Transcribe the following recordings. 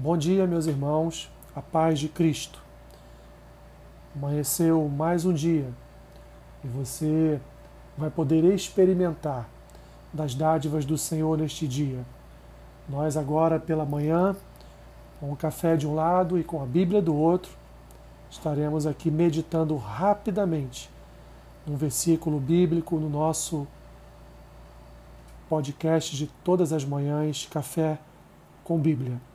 Bom dia, meus irmãos, a paz de Cristo. Amanheceu mais um dia e você vai poder experimentar das dádivas do Senhor neste dia. Nós, agora pela manhã, com o café de um lado e com a Bíblia do outro, estaremos aqui meditando rapidamente um versículo bíblico no nosso podcast de todas as manhãs, Café com Bíblia.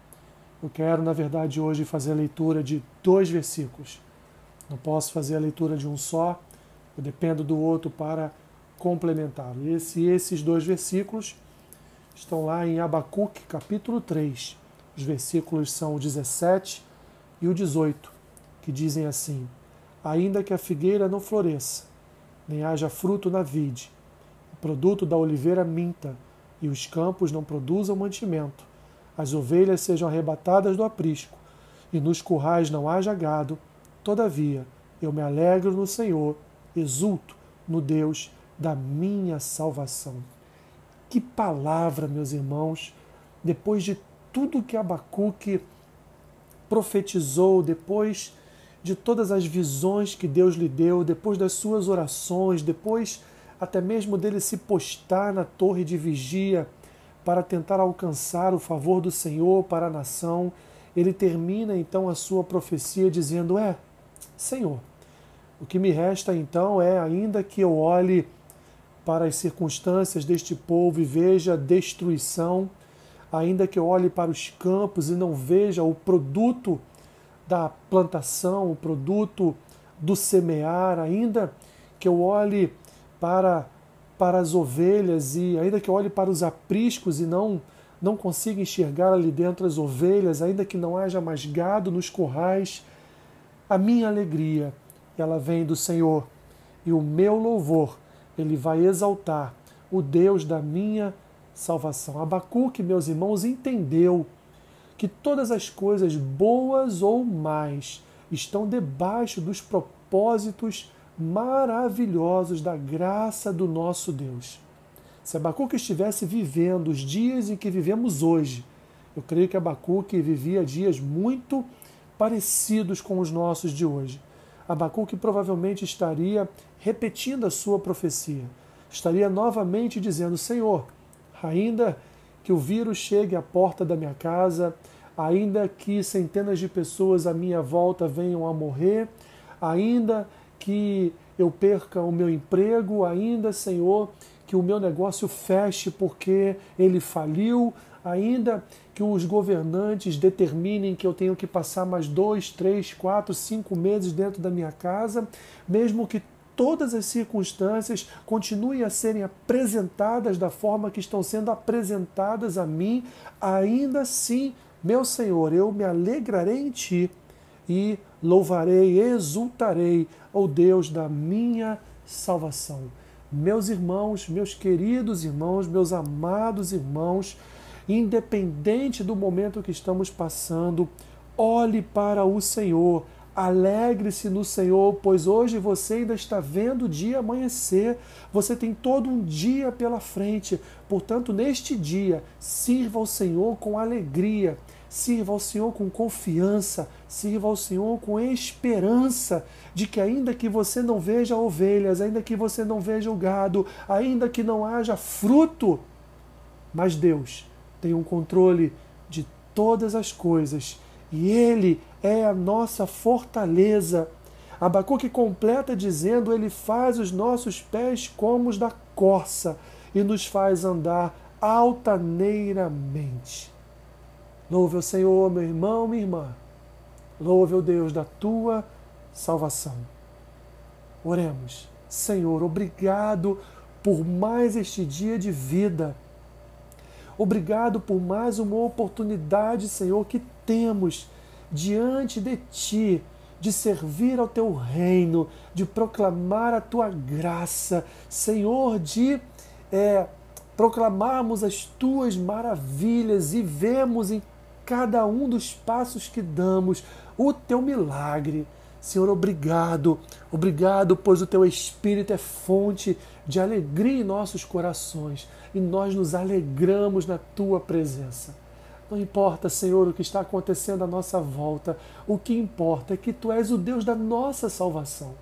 Eu quero, na verdade, hoje fazer a leitura de dois versículos. Não posso fazer a leitura de um só, eu dependo do outro para complementá-lo. Esse, esses dois versículos estão lá em Abacuque, capítulo 3. Os versículos são o 17 e o 18, que dizem assim: Ainda que a figueira não floresça, nem haja fruto na vide, o produto da oliveira minta, e os campos não produzam mantimento, as ovelhas sejam arrebatadas do aprisco, e nos currais não haja gado, todavia eu me alegro no Senhor, exulto no Deus da minha salvação. Que palavra, meus irmãos, depois de tudo que Abacuque profetizou, depois de todas as visões que Deus lhe deu, depois das suas orações, depois até mesmo dele se postar na torre de vigia para tentar alcançar o favor do Senhor para a nação, ele termina então a sua profecia dizendo: É, Senhor, o que me resta então é, ainda que eu olhe para as circunstâncias deste povo e veja destruição, ainda que eu olhe para os campos e não veja o produto da plantação, o produto do semear, ainda que eu olhe para para as ovelhas e ainda que olhe para os apriscos e não não consiga enxergar ali dentro as ovelhas, ainda que não haja mais gado nos currais, a minha alegria, ela vem do Senhor, e o meu louvor, ele vai exaltar o Deus da minha salvação. Abacuque, meus irmãos, entendeu que todas as coisas boas ou mais estão debaixo dos propósitos maravilhosos da graça do nosso Deus. Se Abacuque estivesse vivendo os dias em que vivemos hoje, eu creio que Abacuque vivia dias muito parecidos com os nossos de hoje. Abacuque provavelmente estaria repetindo a sua profecia, estaria novamente dizendo: Senhor, ainda que o vírus chegue à porta da minha casa, ainda que centenas de pessoas à minha volta venham a morrer, ainda que eu perca o meu emprego, ainda, Senhor, que o meu negócio feche porque ele faliu, ainda que os governantes determinem que eu tenho que passar mais dois, três, quatro, cinco meses dentro da minha casa, mesmo que todas as circunstâncias continuem a serem apresentadas da forma que estão sendo apresentadas a mim, ainda assim, meu Senhor, eu me alegrarei em Ti e louvarei, exultarei ao Deus da minha salvação. Meus irmãos, meus queridos irmãos, meus amados irmãos, independente do momento que estamos passando, olhe para o Senhor, alegre-se no Senhor, pois hoje você ainda está vendo o dia amanhecer, você tem todo um dia pela frente, portanto, neste dia, sirva ao Senhor com alegria Sirva ao Senhor com confiança, sirva ao Senhor com esperança de que, ainda que você não veja ovelhas, ainda que você não veja o gado, ainda que não haja fruto, mas Deus tem um controle de todas as coisas e Ele é a nossa fortaleza. Abacuque completa dizendo: Ele faz os nossos pés como os da corça e nos faz andar altaneiramente. Louve o Senhor, meu irmão, minha irmã. Louve o Deus da tua salvação. Oremos. Senhor, obrigado por mais este dia de vida. Obrigado por mais uma oportunidade, Senhor, que temos diante de Ti de servir ao Teu reino, de proclamar a Tua graça, Senhor, de é, proclamarmos as Tuas maravilhas e vemos em cada um dos passos que damos, o teu milagre. Senhor, obrigado, obrigado, pois o teu Espírito é fonte de alegria em nossos corações e nós nos alegramos na tua presença. Não importa, Senhor, o que está acontecendo à nossa volta, o que importa é que Tu és o Deus da nossa salvação.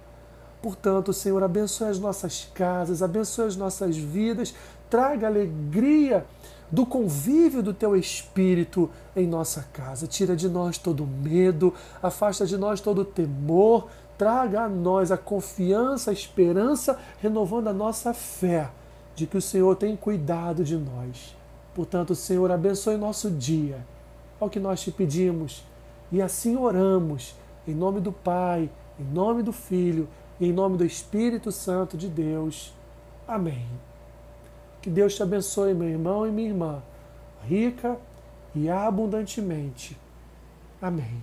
Portanto, Senhor, abençoe as nossas casas, abençoe as nossas vidas, traga alegria do convívio do teu espírito em nossa casa. Tira de nós todo medo, afasta de nós todo temor, traga a nós a confiança, a esperança, renovando a nossa fé de que o Senhor tem cuidado de nós. Portanto, Senhor, abençoe nosso dia. É o que nós te pedimos e assim oramos em nome do Pai, em nome do Filho em nome do Espírito Santo de Deus. Amém. Que Deus te abençoe, meu irmão e minha irmã, rica e abundantemente. Amém.